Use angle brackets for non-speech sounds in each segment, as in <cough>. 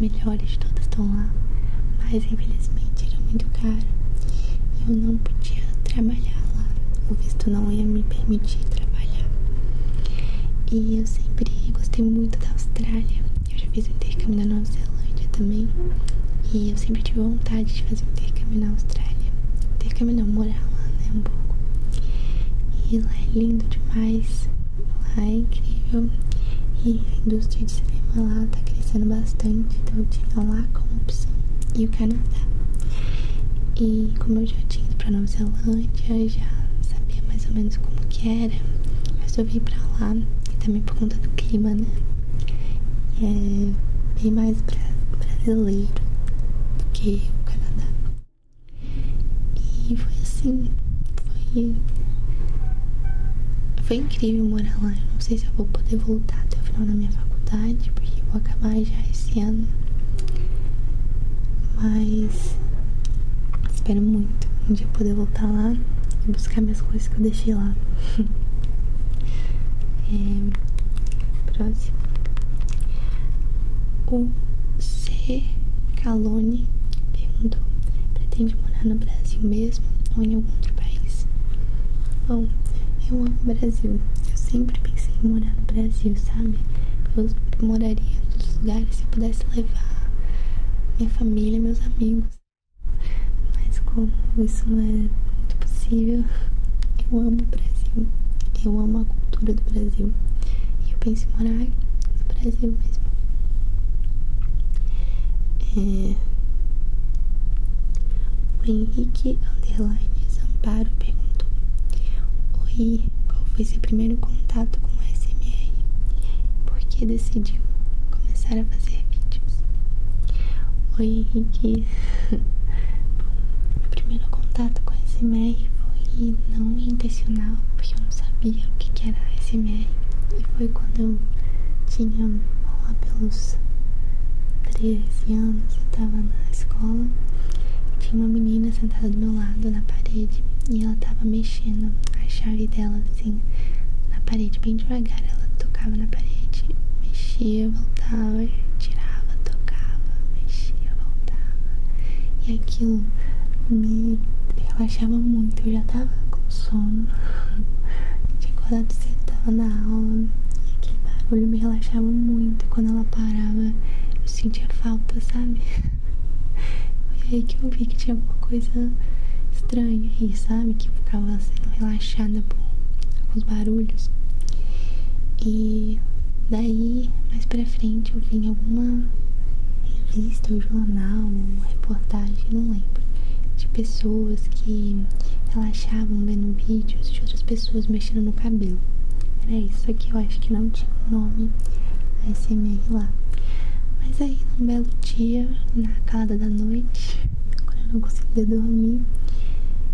melhores todas estão lá. Mas infelizmente era muito caro. E eu não podia trabalhar lá. O visto não ia me permitir trabalhar. E eu sempre gostei muito da Austrália. Eu já fiz intercâmbio na Nova Zelândia também. E eu sempre tive vontade de fazer intercâmbio na Austrália. Intercâmbio não, morar lá, né? Um pouco. E lá é lindo demais. Lá é incrível. E a indústria de cinema lá tá crescendo bastante. Então eu tinha lá como opção. E o Canadá. E como eu já tinha ido pra Nova Zelândia, já sabia mais ou menos como que era, resolvi ir pra lá. E também por conta do clima, né? É bem mais bra brasileiro do que o Canadá. E foi assim, foi foi incrível morar lá. Eu não sei se eu vou poder voltar até o final da minha faculdade, porque vou acabar já esse ano. Mas espero muito um dia poder voltar lá e buscar minhas coisas que eu deixei lá. <laughs> é, próximo. O C. Calone perguntou: pretende morar no Brasil mesmo ou em algum outro país? Bom, eu amo o Brasil. Eu sempre pensei em morar no Brasil, sabe? Eu moraria lugares se eu pudesse levar minha família, meus amigos. Mas como isso não é muito possível, eu amo o Brasil. Eu amo a cultura do Brasil. E eu penso em morar no Brasil mesmo. É... O Henrique Underline Zamparo perguntou Oi, qual foi seu primeiro contato com o SMR? Por que decidiu começar a fazer vídeos? Oi Henrique <laughs> Meu primeiro contato com o SMR foi não intencional Porque eu não sabia o que era SMR E foi quando eu tinha lá pelos 13 anos, eu tava na escola e tinha uma menina sentada do meu lado na parede e ela tava mexendo a chave dela assim na parede bem devagar. Ela tocava na parede, mexia, voltava, tirava, tocava, mexia, voltava. E aquilo me relaxava muito. Eu já tava com sono, <laughs> tinha acordado cedo, tava na aula e aquele barulho me relaxava muito. E quando ela parava, eu sentia falta, sabe? <laughs> Foi aí que eu vi que tinha alguma coisa estranha aí, sabe? Que eu ficava sendo relaxada por os barulhos. E daí, mais pra frente, eu vi em alguma revista ou jornal ou reportagem, não lembro, de pessoas que relaxavam vendo vídeos de outras pessoas mexendo no cabelo. Era isso, que eu acho que não tinha o nome ASMR lá. Mas aí, num belo dia, na calada da noite, quando eu não conseguia dormir,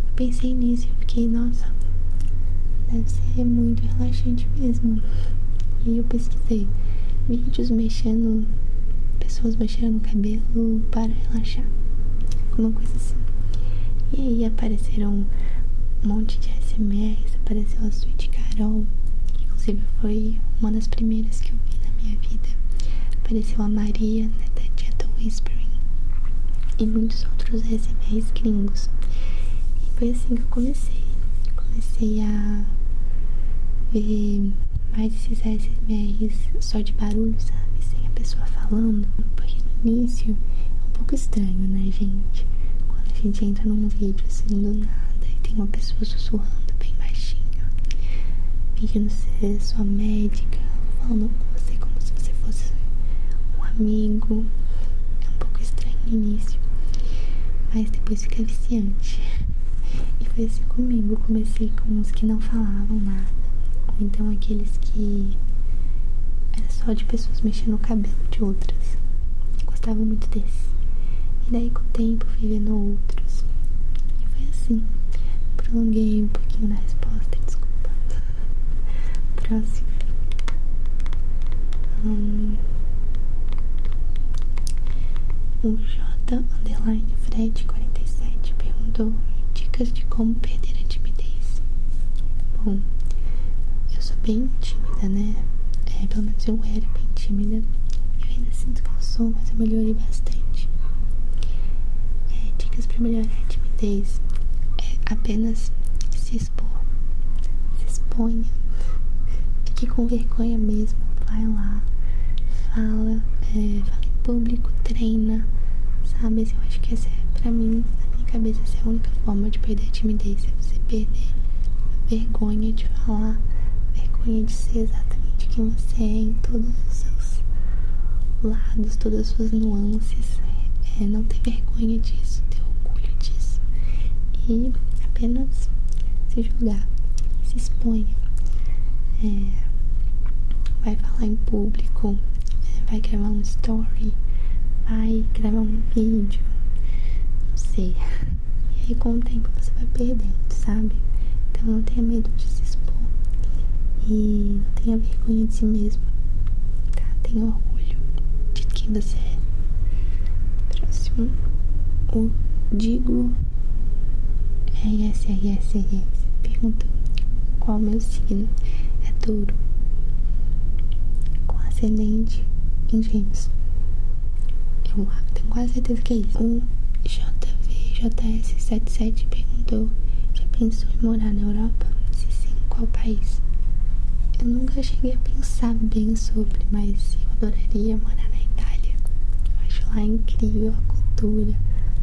eu pensei nisso e fiquei, nossa, deve ser muito relaxante mesmo. E eu pesquisei vídeos mexendo, pessoas mexendo no cabelo para relaxar, alguma coisa assim. E aí apareceram um monte de SMRs, apareceu a Sweet Carol, que inclusive foi uma das primeiras que eu vi na minha vida apareceu a Maria, né, da Gentle Whispering e muitos outros SMRs gringos. E foi assim que eu comecei. Comecei a ver mais esses SMRs só de barulho, sabe? Sem a pessoa falando. Porque no início é um pouco estranho, né, gente? Quando a gente entra num vídeo assim do nada e tem uma pessoa sussurrando bem baixinho, fingindo ser sua médica, falando com você como se você fosse amigo. É um pouco estranho no início, mas depois fica viciante. E foi assim comigo. Comecei com uns que não falavam nada, ou então aqueles que era só de pessoas mexendo no cabelo de outras. Gostava muito desse. E daí com o tempo fui vendo outros. E foi assim. Prolonguei um pouquinho na resposta, desculpa. <laughs> Próximo. Hum, o J underline Fred 47 perguntou dicas de como perder a timidez. Bom, bem tímida, né? É, pelo menos eu era bem tímida. Eu ainda sinto que eu sou, mas eu melhorei bastante. É, dicas para melhorar a timidez é apenas se expor. Se exponha. Fique com vergonha mesmo. Vai lá, fala, é, fala em público, treina, sabe? Eu acho que essa é, pra mim, na minha cabeça, essa é a única forma de perder a timidez. É você perder a vergonha de falar, vergonha de ser exatamente quem você é em todos os seus lados, todas as suas nuances. É, não ter vergonha disso, ter orgulho disso. E apenas se julgar, se exponha. É, vai falar em público, é, vai gravar um story, vai gravar um vídeo, não sei. E aí com o tempo você vai perdendo, sabe? Então não tenha medo de se expor e não tenha vergonha de si mesmo, tá? Tenha orgulho de quem você é. Próximo, o Digo RSRSRS perguntou qual meu signo é touro com ascendente em gêmeos. Eu tenho quase certeza que é isso. O JVJS77 perguntou: já pensou em morar na Europa? Se sim, qual país? Eu nunca cheguei a pensar bem sobre, mas eu adoraria morar na Itália. Eu acho lá incrível a cultura,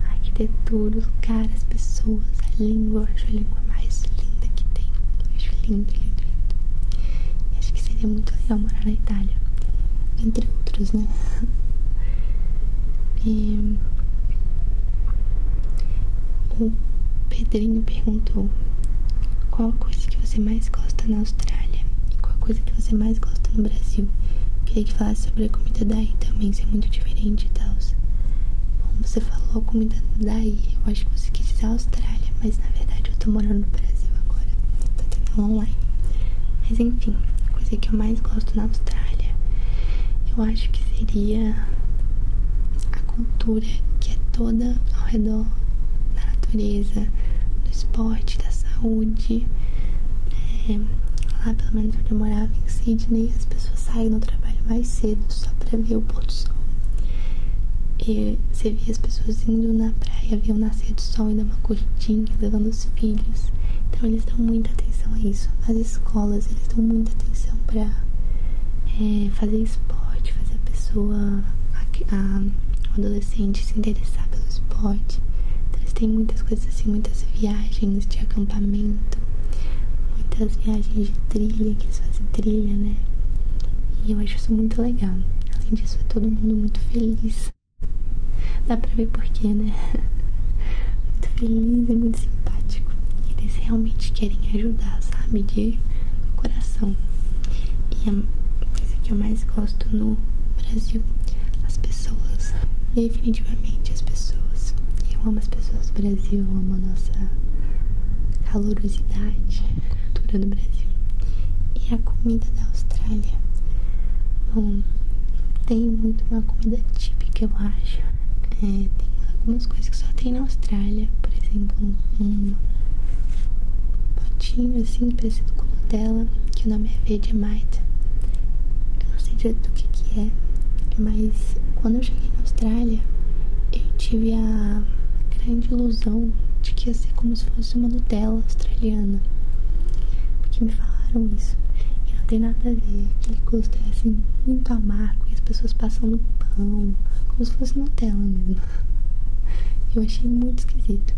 a arquitetura, os lugares, as pessoas, a língua. Eu acho a língua mais linda que tem. Eu acho lindo, lindo, lindo. E acho que seria muito legal morar na Itália. Entre outros, né? <laughs> E o Pedrinho perguntou qual a coisa que você mais gosta na Austrália coisa que você mais gosta no Brasil. Queria que falasse sobre a comida daí também, se é muito diferente e tal. Bom, você falou comida daí, eu acho que você quis dizer Austrália, mas na verdade eu tô morando no Brasil agora, tô tentando online. Mas enfim, a coisa que eu mais gosto na Austrália, eu acho que seria cultura que é toda ao redor da natureza, do esporte, da saúde. É, lá, pelo menos onde eu morava em Sydney, as pessoas saem do trabalho mais cedo só para ver o pôr do sol. E você via as pessoas indo na praia, ver o nascer do sol e dar uma corridinha, levando os filhos. Então eles dão muita atenção a isso. As escolas, eles dão muita atenção para é, fazer esporte, fazer a pessoa. A, a, adolescente se interessar pelo esporte. Então, eles têm muitas coisas assim, muitas viagens de acampamento, muitas viagens de trilha, que eles fazem trilha, né? E eu acho isso muito legal. Além disso, é todo mundo muito feliz. Dá pra ver porquê, né? <laughs> Muito feliz e muito simpático. Eles realmente querem ajudar, sabe? De coração. E a coisa que eu mais gosto no Brasil, as pessoas definitivamente as pessoas. Eu amo as pessoas do Brasil, eu amo a nossa calorosidade, cultura do Brasil. E a comida da Austrália. Bom, tem muito uma comida típica, eu acho. É, tem algumas coisas que só tem na Austrália. Por exemplo, um potinho assim, parecido com Nutella, que o nome é Vegemite. Eu não sei direito do que, que é, mas quando eu cheguei na Austrália, eu tive a grande ilusão de que ia ser como se fosse uma Nutella australiana. Porque me falaram isso. E não tem nada a ver. Aquele gosto é assim, muito amargo. E as pessoas passam no pão, como se fosse Nutella mesmo. Eu achei muito esquisito.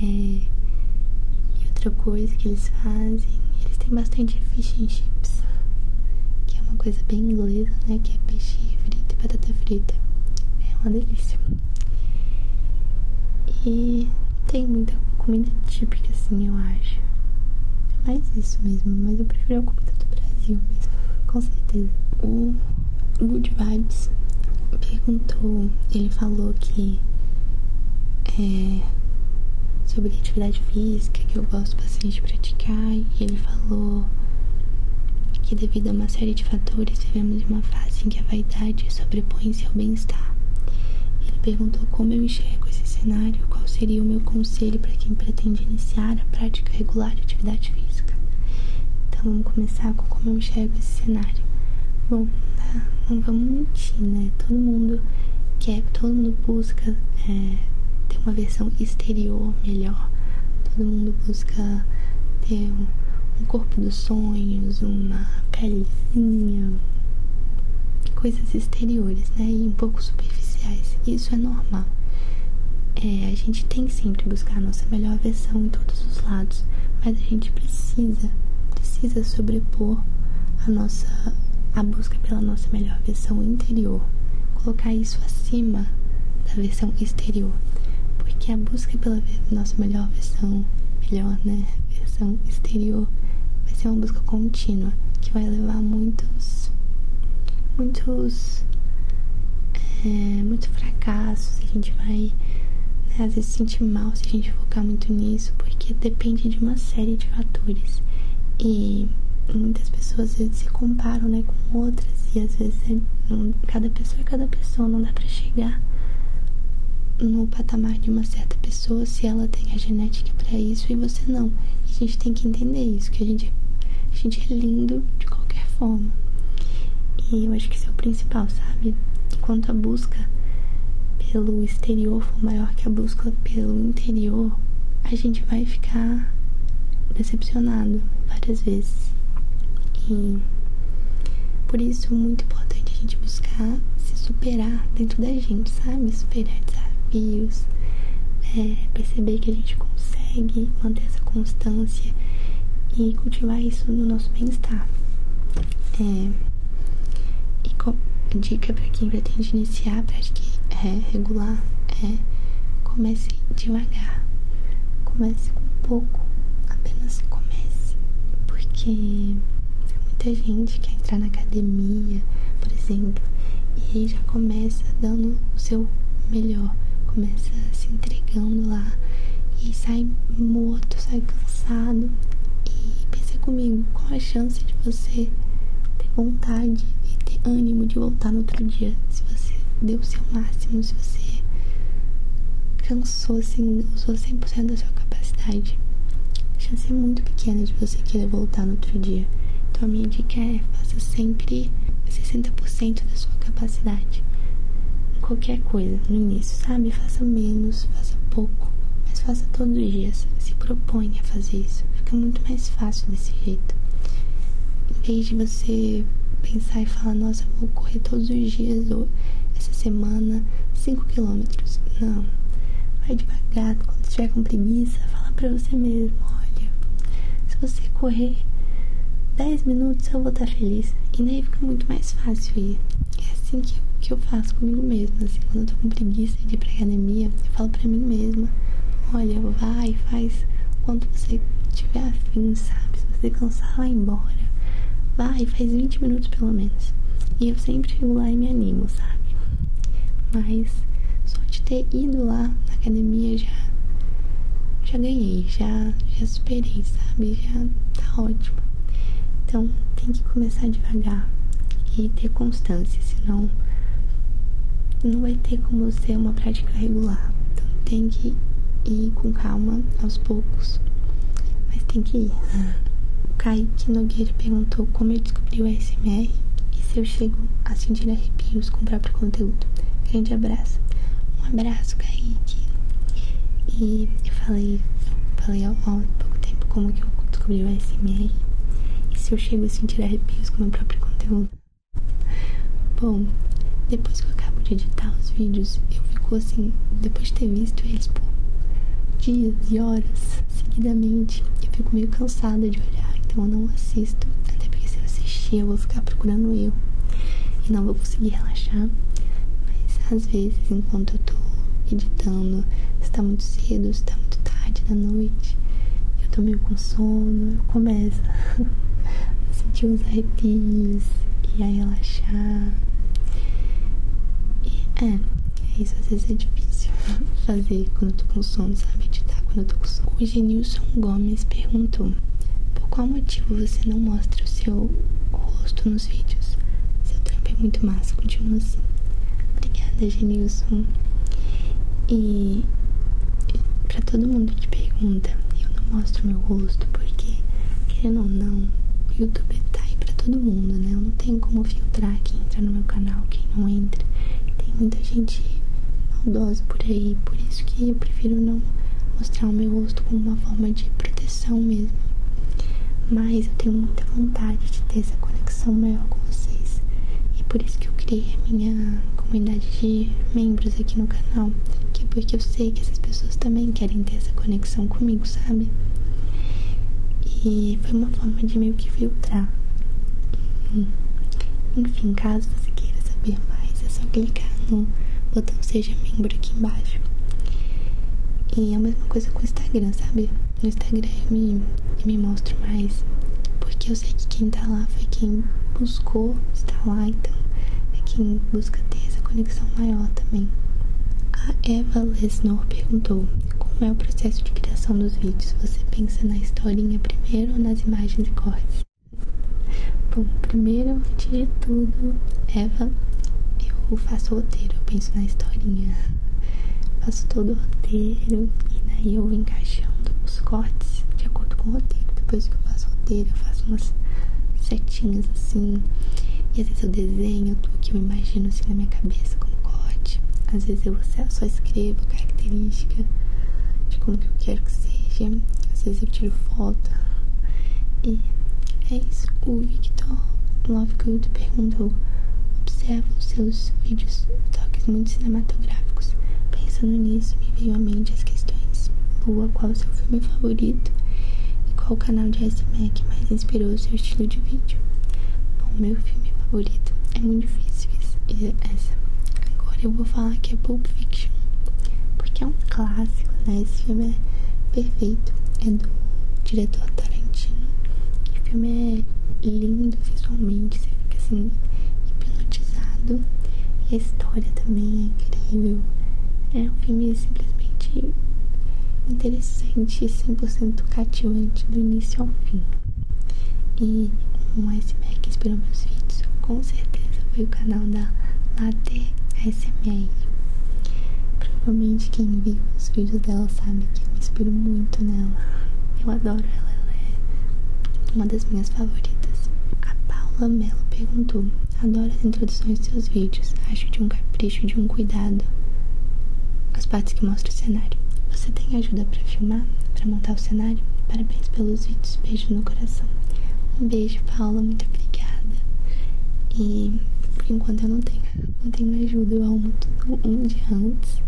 É... E outra coisa que eles fazem, eles têm bastante fish and chips. Que é uma coisa bem inglesa, né? Que é peixe frito e batata frita. É uma delícia. E tem muita comida típica, assim, eu acho. Mais isso mesmo, mas eu prefiro a comida do Brasil mesmo, com certeza. o Good Vibes perguntou, ele falou que é, sobre atividade física que eu gosto bastante de praticar e ele falou que devido a uma série de fatores vivemos em uma fase em que a vaidade sobrepõe-se ao bem-estar. Ele perguntou como eu enxergo esse cenário, qual seria o meu conselho para quem pretende iniciar a prática regular de atividade física. Vamos começar com como eu enxergo esse cenário. Bom, tá, não vamos mentir, né? Todo mundo quer, todo mundo busca é, ter uma versão exterior melhor. Todo mundo busca ter um, um corpo dos sonhos, uma pelezinha, coisas exteriores, né? E um pouco superficiais. Isso é normal. É, a gente tem sempre buscar a nossa melhor versão em todos os lados, mas a gente precisa, precisa sobrepor a nossa a busca pela nossa melhor versão interior, colocar isso acima da versão exterior que a busca pela nossa melhor versão, melhor, né, versão exterior, vai ser uma busca contínua que vai levar muitos, muitos, é, muitos fracassos. A gente vai, né, às vezes, sentir mal se a gente focar muito nisso, porque depende de uma série de fatores. E muitas pessoas às vezes se comparam, né, com outras e às vezes é, cada pessoa é cada pessoa, não dá para chegar no patamar de uma certa pessoa se ela tem a genética para isso e você não. E a gente tem que entender isso, que a gente, a gente é lindo de qualquer forma. E eu acho que isso é o principal, sabe? Enquanto a busca pelo exterior for maior que a busca pelo interior, a gente vai ficar decepcionado várias vezes. E por isso é muito importante a gente buscar se superar dentro da gente, sabe? Superar desafios, é, perceber que a gente consegue manter essa constância e cultivar isso no nosso bem-estar. É, e dica para quem pretende iniciar a prática é, regular é comece devagar, comece com pouco, porque muita gente quer entrar na academia, por exemplo, e aí já começa dando o seu melhor começa se entregando lá e sai morto, sai cansado. E pensa comigo, qual a chance de você ter vontade e ter ânimo de voltar no outro dia? Se você deu o seu máximo, se você cansou, assim, usou 100% da sua capacidade. Chance é muito pequena de você querer voltar no outro dia. Então a minha dica é faça sempre 60% da sua capacidade qualquer coisa no início, sabe? Faça menos, faça pouco, mas faça todos os dias. Se proponha a fazer isso. Fica muito mais fácil desse jeito. Em vez de você pensar e falar, nossa, vou correr todos os dias ou essa semana 5 quilômetros. Não. Vai devagar. Quando estiver com preguiça, fala pra você mesmo, você correr 10 minutos eu vou estar feliz. E daí fica muito mais fácil ir. É assim que que eu faço comigo mesma, assim, quando eu tô com preguiça de ir pra academia, eu falo pra mim mesma, olha, vai, faz quanto você tiver afim, sabe? Se você cansar, vai embora. Vai, faz 20 minutos pelo menos. E eu sempre chego lá e me animo, sabe? Mas só de ter ido lá na academia já já ganhei, já já superei, sabe? Já tá ótimo. Então tem que começar devagar e ter constância, senão não vai ter como ser uma prática regular. Então tem que ir com calma, aos poucos. Mas tem que ir. O Kaique Nogueira perguntou como eu descobri o ASMR e se eu chego a sentir arrepios com o próprio conteúdo. Grande abraço. Um abraço, Kaique. E falei, falei há, pouco tempo como que eu descobri o ASMR e se eu chego a sentir arrepios com o meu próprio conteúdo. Bom, depois que eu acabo de editar os vídeos, eu fico assim, depois de ter visto eles por dias e horas seguidamente, eu fico meio cansada de olhar, então eu não assisto. Até porque se eu assistir, eu vou ficar procurando eu e não vou conseguir relaxar. Mas às vezes, enquanto eu tô editando, se tá muito cedo, se tá da noite, eu tô meio com sono, eu começo <laughs> a sentir uns arrepios e a relaxar. E, é, é isso às vezes é difícil <laughs> fazer quando eu tô com sono, sabe? Editar quando eu tô com sono. O Genilson Gomes perguntou: Por qual motivo você não mostra o seu rosto nos vídeos? Seu trampo é muito massa, continua assim. Obrigada, Genilson. E para todo mundo que pergunta, eu não mostro meu rosto porque, querendo ou não, o YouTube tá aí pra todo mundo, né? Eu não tenho como filtrar quem entra no meu canal, quem não entra. Tem muita gente maldosa por aí, por isso que eu prefiro não mostrar o meu rosto como uma forma de proteção mesmo. Mas eu tenho muita vontade de ter essa conexão maior com vocês. E por isso que eu criei a minha comunidade de membros aqui no canal. Que porque eu sei que essas pessoas também querem ter essa conexão comigo, sabe? E foi uma forma de meio que filtrar. Enfim, caso você queira saber mais, é só clicar no botão Seja Membro aqui embaixo. E é a mesma coisa com o Instagram, sabe? No Instagram eu me, eu me mostro mais. Porque eu sei que quem tá lá foi quem buscou estar lá, então é quem busca ter essa conexão maior também. A Eva Lesnor perguntou como é o processo de criação dos vídeos. Você pensa na historinha primeiro ou nas imagens e cortes? Bom, primeiro, de tudo, Eva, eu faço o roteiro, eu penso na historinha. Faço todo o roteiro e daí eu vou encaixando os cortes de acordo com o roteiro. Depois que eu faço o roteiro, eu faço umas setinhas assim. E às vezes eu desenho tudo que eu imagino assim na minha cabeça. Às vezes eu só escrevo característica de como que eu quero que seja. Às vezes eu tiro foto. E é isso. O Victor Lovegood perguntou: Observa os seus vídeos toques muito cinematográficos. Pensando nisso, me veio à mente as questões: Lua, qual o seu filme favorito? E qual canal de que mais inspirou o seu estilo de vídeo? Bom, meu filme favorito é muito difícil essa. Eu vou falar que é Pulp Fiction, porque é um clássico, né? Esse filme é perfeito. É do diretor Tarantino. O filme é lindo visualmente, você fica assim hipnotizado. E a história também é incrível. É um filme simplesmente interessante, 100% cativante do início ao fim. E um ASMR que inspirou meus vídeos, com certeza foi o canal da Latte ASMR. Provavelmente quem viu os vídeos dela sabe que eu me inspiro muito nela. Eu adoro ela, ela é uma das minhas favoritas. A Paula Mello perguntou: Adoro as introduções dos seus vídeos, acho de um capricho, de um cuidado. As partes que mostram o cenário. Você tem ajuda para filmar, para montar o cenário? Parabéns pelos vídeos, beijo no coração. Um beijo, Paula, muito obrigada. E por enquanto eu não tenho, não tenho ajuda, eu arrumo tudo um dia antes.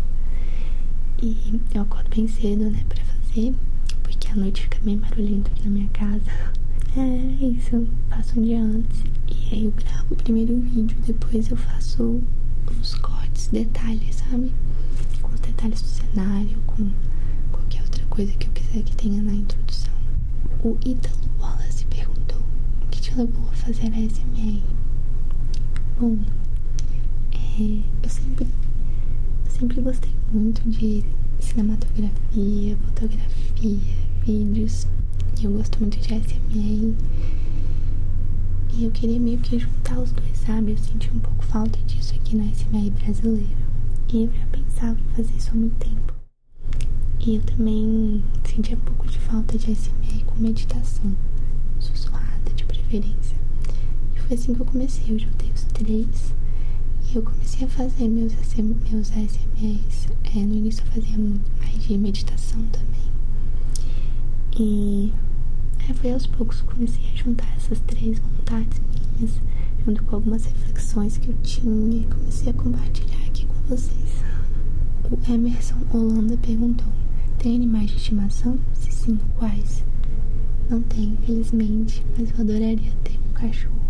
E eu acordo bem cedo, né, pra fazer, porque a noite fica bem barulhento aqui na minha casa. É isso, eu faço um dia antes. E aí eu gravo o primeiro vídeo, depois eu faço os cortes, detalhes, sabe? Com os detalhes do cenário, com qualquer outra coisa que eu quiser que tenha na introdução. O Ítalo Wallace perguntou o que te levou a fazer a SMR. Bom, é, eu sempre, sempre gostei muito de cinematografia, fotografia, vídeos. E eu gosto muito de SMR. E eu queria meio que juntar os dois, sabe? Eu senti um pouco falta disso aqui na SMR brasileira. E eu já pensava em fazer isso há muito tempo. E eu também sentia um pouco de falta de SMR com meditação, sussurrada de preferência. Foi assim que eu comecei. Eu juntei os três e eu comecei a fazer meus, meus ASMRs. É, no início eu fazia mais de meditação também. E é, foi aos poucos que comecei a juntar essas três vontades minhas, junto com algumas reflexões que eu tinha, e comecei a compartilhar aqui com vocês. O Emerson Holanda perguntou: Tem animais de estimação? Se sim, quais? Não tenho, infelizmente, mas eu adoraria ter um cachorro,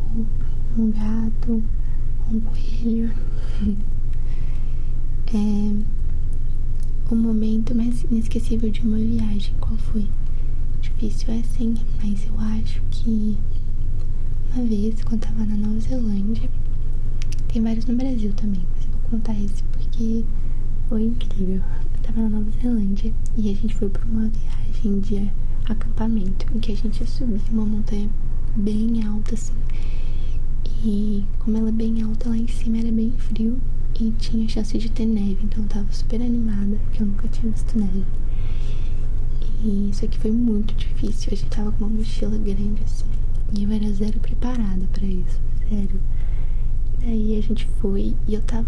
um gato, um coelho. <laughs> é, o momento mais inesquecível de uma viagem, qual foi? difícil é sim, mas eu acho que uma vez, quando tava na Nova Zelândia, tem vários no Brasil também, mas eu vou contar esse porque foi incrível. Eu tava na Nova Zelândia e a gente foi pra uma viagem de acampamento, em que a gente ia subir uma montanha bem alta, assim. E como ela é bem alta, lá em cima era bem frio e tinha chance de ter neve, então eu tava super animada, porque eu nunca tinha visto neve. E isso aqui foi muito difícil, a gente tava com uma mochila grande assim, e eu era zero preparada para isso, zero. Daí a gente foi e eu tava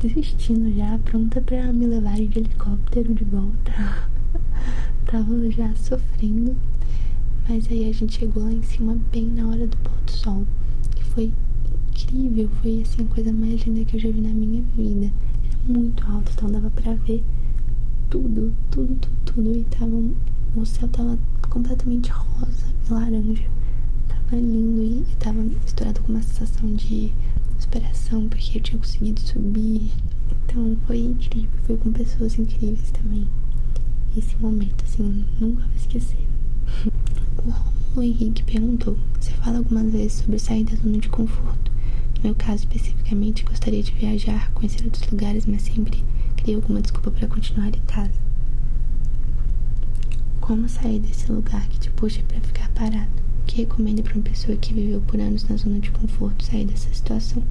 desistindo já, pronta pra me levarem de helicóptero de volta. <laughs> tava já sofrendo. Mas aí a gente chegou lá em cima bem na hora do pôr do sol. Foi incrível, foi assim a coisa mais linda que eu já vi na minha vida. Era muito alto, então dava pra ver tudo, tudo, tudo, tudo. E tava. O céu tava completamente rosa laranja. Tava lindo e, e tava misturado com uma sensação de inspiração, porque eu tinha conseguido subir. Então foi incrível, foi com pessoas incríveis também. Esse momento, assim, nunca vou esquecer. <laughs> O Henrique perguntou: Você fala algumas vezes sobre sair da zona de conforto? No meu caso, especificamente, gostaria de viajar, conhecer outros lugares, mas sempre queria alguma desculpa para continuar em casa. Como sair desse lugar que te puxa para ficar parado? O que recomenda para uma pessoa que viveu por anos na zona de conforto sair dessa situação?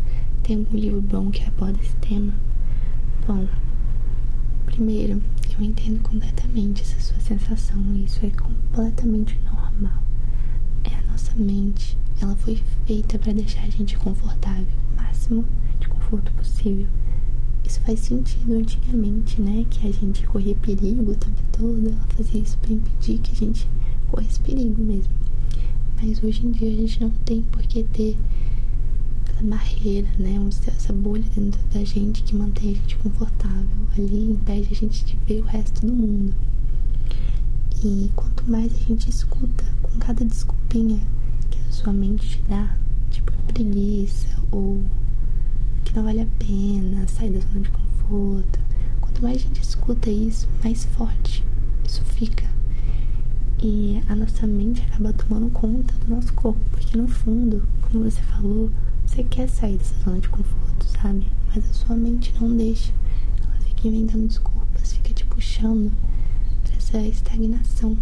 Tem algum livro bom que aborda esse tema? Bom, primeiro, eu entendo completamente essa sua sensação e isso é completamente normal. Nossa mente, ela foi feita para deixar a gente confortável, o máximo de conforto possível. Isso faz sentido antigamente, né? Que a gente corria perigo o tempo todo, ela fazia isso para impedir que a gente corresse perigo mesmo. Mas hoje em dia a gente não tem por que ter essa barreira, né? Essa bolha dentro da gente que mantém a gente confortável. Ali impede a gente de ver o resto do mundo. E quanto mais a gente escuta cada desculpinha que a sua mente te dá, tipo preguiça ou que não vale a pena sair da zona de conforto, quanto mais a gente escuta isso, mais forte isso fica. E a nossa mente acaba tomando conta do nosso corpo, porque no fundo, como você falou, você quer sair dessa zona de conforto, sabe? Mas a sua mente não deixa. Ela fica inventando desculpas, fica te puxando para essa estagnação.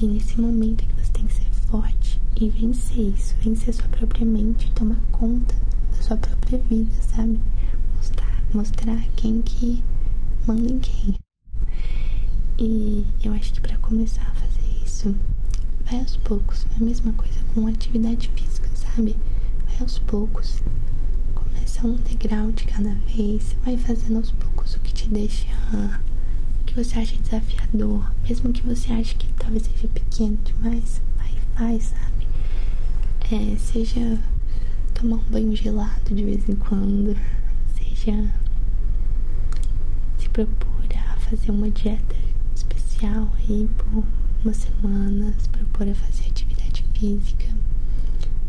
E nesse momento forte e vencer isso, vencer sua própria mente, tomar conta da sua própria vida, sabe? Mostrar, mostrar quem que manda em quem. E eu acho que para começar a fazer isso, vai aos poucos. É a mesma coisa com atividade física, sabe? aos poucos. Começa um degrau de cada vez. Vai fazendo aos poucos o que te deixa. Que você acha desafiador. Mesmo que você ache que talvez seja pequeno demais. Sabe? É, seja tomar um banho gelado de vez em quando. Seja se propor a fazer uma dieta especial aí por uma semana. Se propor a fazer atividade física.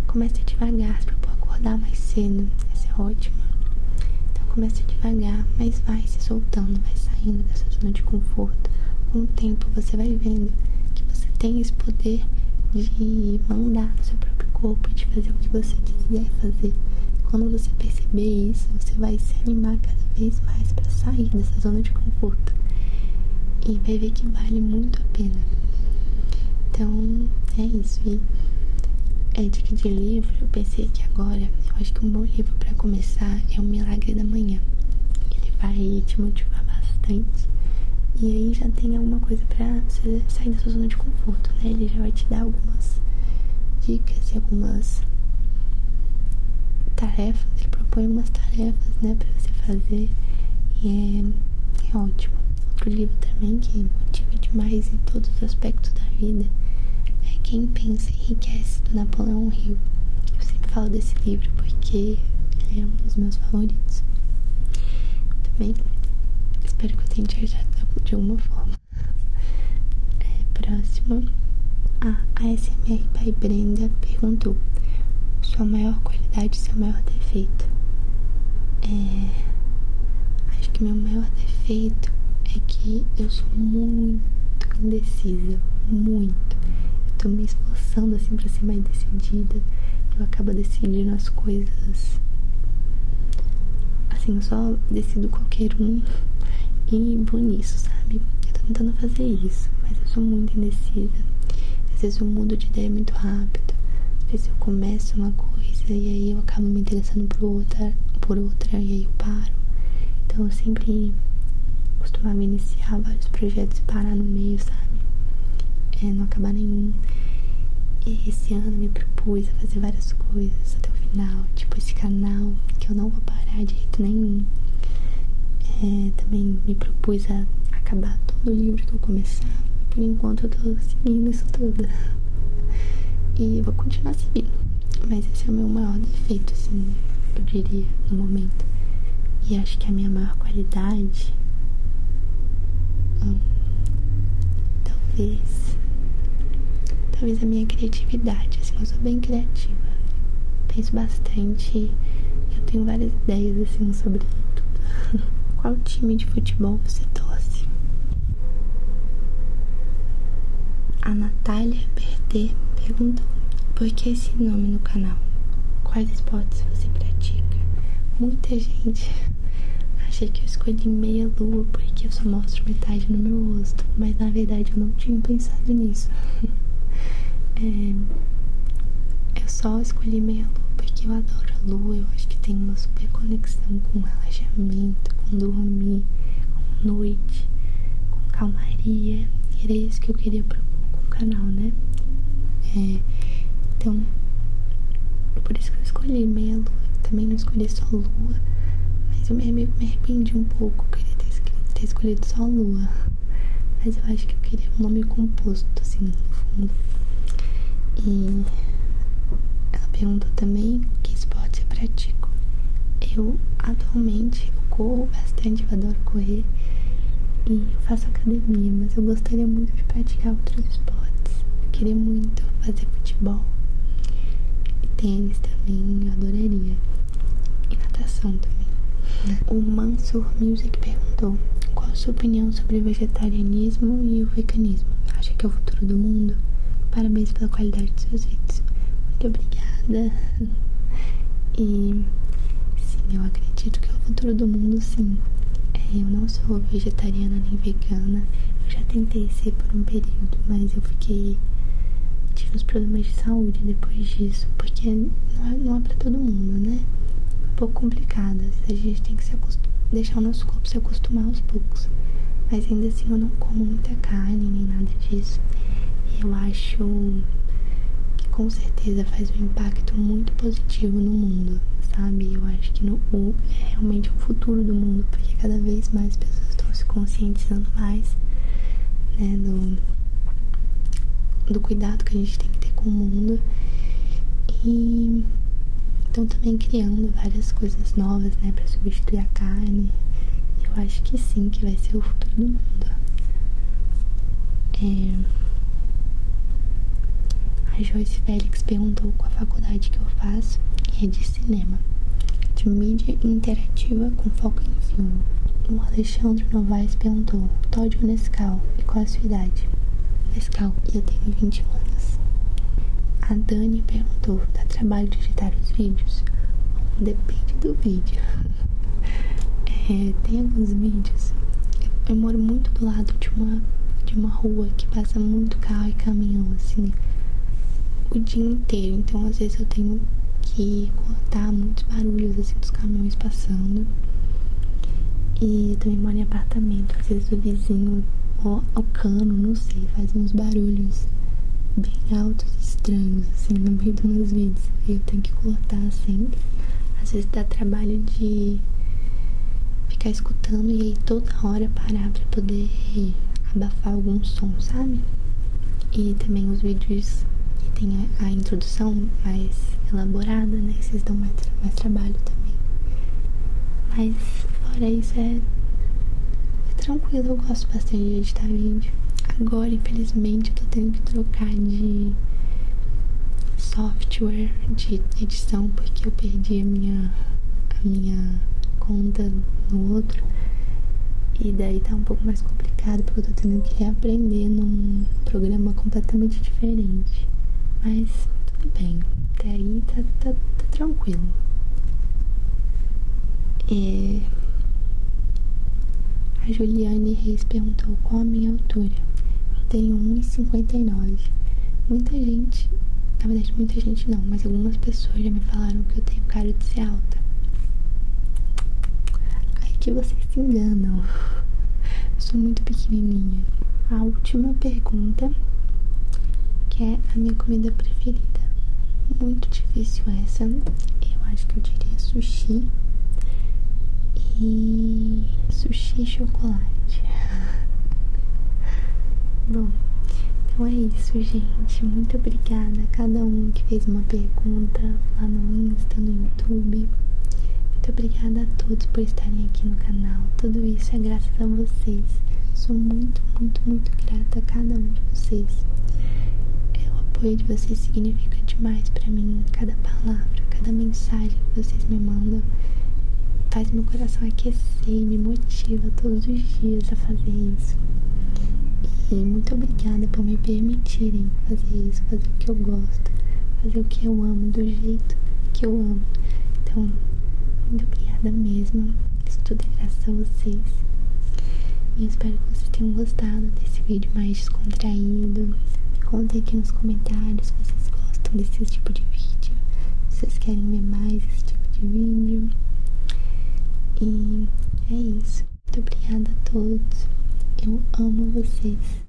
Comece devagar, se acordar mais cedo, essa é ótima. Então comece devagar, mas vai se soltando, vai saindo dessa zona de conforto. Com o tempo você vai vendo que você tem esse poder de mandar no seu próprio corpo, de fazer o que você quiser fazer. Quando você perceber isso, você vai se animar cada vez mais para sair dessa zona de conforto. E vai ver que vale muito a pena. Então, é isso. E é dica de livro, eu pensei que agora, eu acho que um bom livro para começar é O Milagre da Manhã. Ele vai te motivar bastante. E aí já tem alguma coisa para você sair da sua zona de conforto, né? Ele já vai te dar algumas dicas e algumas tarefas. Ele propõe algumas tarefas, né, para você fazer. E é, é ótimo. Outro livro também que motiva demais em todos os aspectos da vida quem Pensa Enriquece, do Napoleão Hill. Eu sempre falo desse livro porque ele é um dos meus favoritos. Também espero que eu tenha te ajudado de alguma forma. É, próxima. A ASMR Pai Brenda perguntou: Sua maior qualidade e seu maior defeito? É, acho que meu maior defeito é que eu sou muito indecisa. Muito tô me esforçando assim pra ser mais decidida. eu acabo decidindo as coisas. Assim, eu só decido qualquer um e vou nisso, sabe? Eu tô tentando fazer isso, mas eu sou muito indecisa. Às vezes eu mudo de ideia muito rápido. Às vezes eu começo uma coisa e aí eu acabo me interessando por outra, por outra e aí eu paro. Então eu sempre costumava iniciar vários projetos e parar no meio, sabe? É, não acabar nenhum. E esse ano me propus a fazer várias coisas até o final, tipo esse canal, que eu não vou parar de jeito nenhum. É, também me propus a acabar todo o livro que eu começar. Por enquanto eu tô seguindo isso tudo. E vou continuar seguindo. Mas esse é o meu maior defeito, assim, eu diria, no momento. E acho que a minha maior qualidade. Hum, talvez. Talvez a minha criatividade, assim, eu sou bem criativa. Penso bastante. Eu tenho várias ideias, assim, sobre tudo. <laughs> Qual time de futebol você torce? A Natália BRT perguntou: Por que esse nome no canal? Quais esportes você pratica? Muita gente <laughs> acha que eu escolhi meia lua porque eu só mostro metade no meu rosto, mas na verdade eu não tinha pensado nisso. <laughs> é, eu só escolhi meia lua porque eu adoro a lua, eu acho que tem uma super conexão com relaxamento, com dormir, com noite, com calmaria. Era isso que eu queria propor com o canal, né? É, então, por isso que eu escolhi meia lua. Também não escolhi só lua, mas eu me, arrependi um pouco. Eu queria ter, ter escolhido só lua. Mas eu acho que eu queria um nome composto, assim, no fundo. E ela perguntou também que esporte eu pratico. Eu atualmente corro bastante, eu adoro correr e eu faço academia, mas eu gostaria muito de praticar outros esportes. Eu queria muito fazer futebol e tênis também, eu adoraria. E natação também. O Mansur Music perguntou qual a sua opinião sobre vegetarianismo e o veganismo. Acha que é o futuro do mundo? Parabéns pela qualidade de seus vídeos. Muito obrigada. <laughs> E sim, eu acredito que é futuro do mundo, sim. É, eu não sou vegetariana nem vegana. Eu já tentei ser por um período, mas eu fiquei. Tive uns problemas de saúde depois disso, porque não é, não é pra todo mundo, né? É um pouco complicado. A gente tem que se deixar o nosso corpo se acostumar aos poucos. Mas ainda assim eu não como muita carne nem nada disso. Eu acho que com certeza faz um impacto muito positivo no mundo sabe? Eu acho que no, o, é realmente o futuro do mundo, porque cada vez mais pessoas estão se conscientizando mais né, do, do cuidado que a gente tem que ter com o mundo. E estão também criando várias coisas novas, né, para substituir a carne. Eu acho que sim, que vai ser o futuro do mundo. É... A Joyce Félix perguntou qual a faculdade que eu faço é de cinema de mídia interativa com foco em filme. O Alexandre Novaes perguntou: Todd Nescau? E qual a sua idade? Nescau, eu tenho 20 anos. A Dani perguntou: Dá trabalho de editar os vídeos? Depende do vídeo. <laughs> é, tem alguns vídeos. Eu, eu moro muito do lado de uma, de uma rua que passa muito carro e caminhão, assim, o dia inteiro. Então, às vezes, eu tenho que cortar muitos barulhos assim dos caminhões passando. E também moro em apartamento, às vezes o vizinho, ou o cano, não sei, faz uns barulhos bem altos, estranhos, assim, no meio dos meus vídeos. E eu tenho que cortar sempre. Às vezes dá trabalho de ficar escutando e aí toda hora parar pra poder abafar algum som, sabe? E também os vídeos que tem a, introdução mais elaborada, né? Vocês dão mais, mais trabalho também. Mas fora isso é, é tranquilo, eu gosto bastante de editar vídeo. Agora, infelizmente, eu tô tendo que trocar de software de edição porque eu perdi a minha, a minha conta no outro. E daí tá um pouco mais complicado porque eu tô tendo que reaprender num programa completamente diferente. Mas bem. Até aí tá, tá, tá tranquilo. É... A Juliane Reis perguntou qual a minha altura. Eu tenho 1,59. Muita gente, na verdade, muita gente não, mas algumas pessoas já me falaram que eu tenho cara de ser alta. Aí que vocês se enganam. Eu sou muito pequenininha. A última pergunta, que é a minha comida preferida. Muito difícil essa. Eu acho que eu diria sushi e sushi e chocolate. <laughs> Bom, então é isso, gente. Muito obrigada a cada um que fez uma pergunta lá no Insta, no YouTube. Muito obrigada a todos por estarem aqui no canal. Tudo isso é graças a vocês. Sou muito, muito, muito grata a cada um de vocês. Apoio de vocês significa demais para mim. Cada palavra, cada mensagem que vocês me mandam faz meu coração aquecer me motiva todos os dias a fazer isso. E muito obrigada por me permitirem fazer isso, fazer o que eu gosto, fazer o que eu amo do jeito que eu amo. Então, muito obrigada mesmo. Isso tudo é graças a vocês. E espero que vocês tenham gostado desse vídeo mais descontraído. Contem aqui nos comentários se vocês gostam desse tipo de vídeo. Se vocês querem ver mais esse tipo de vídeo. E é isso. Muito obrigada a todos. Eu amo vocês.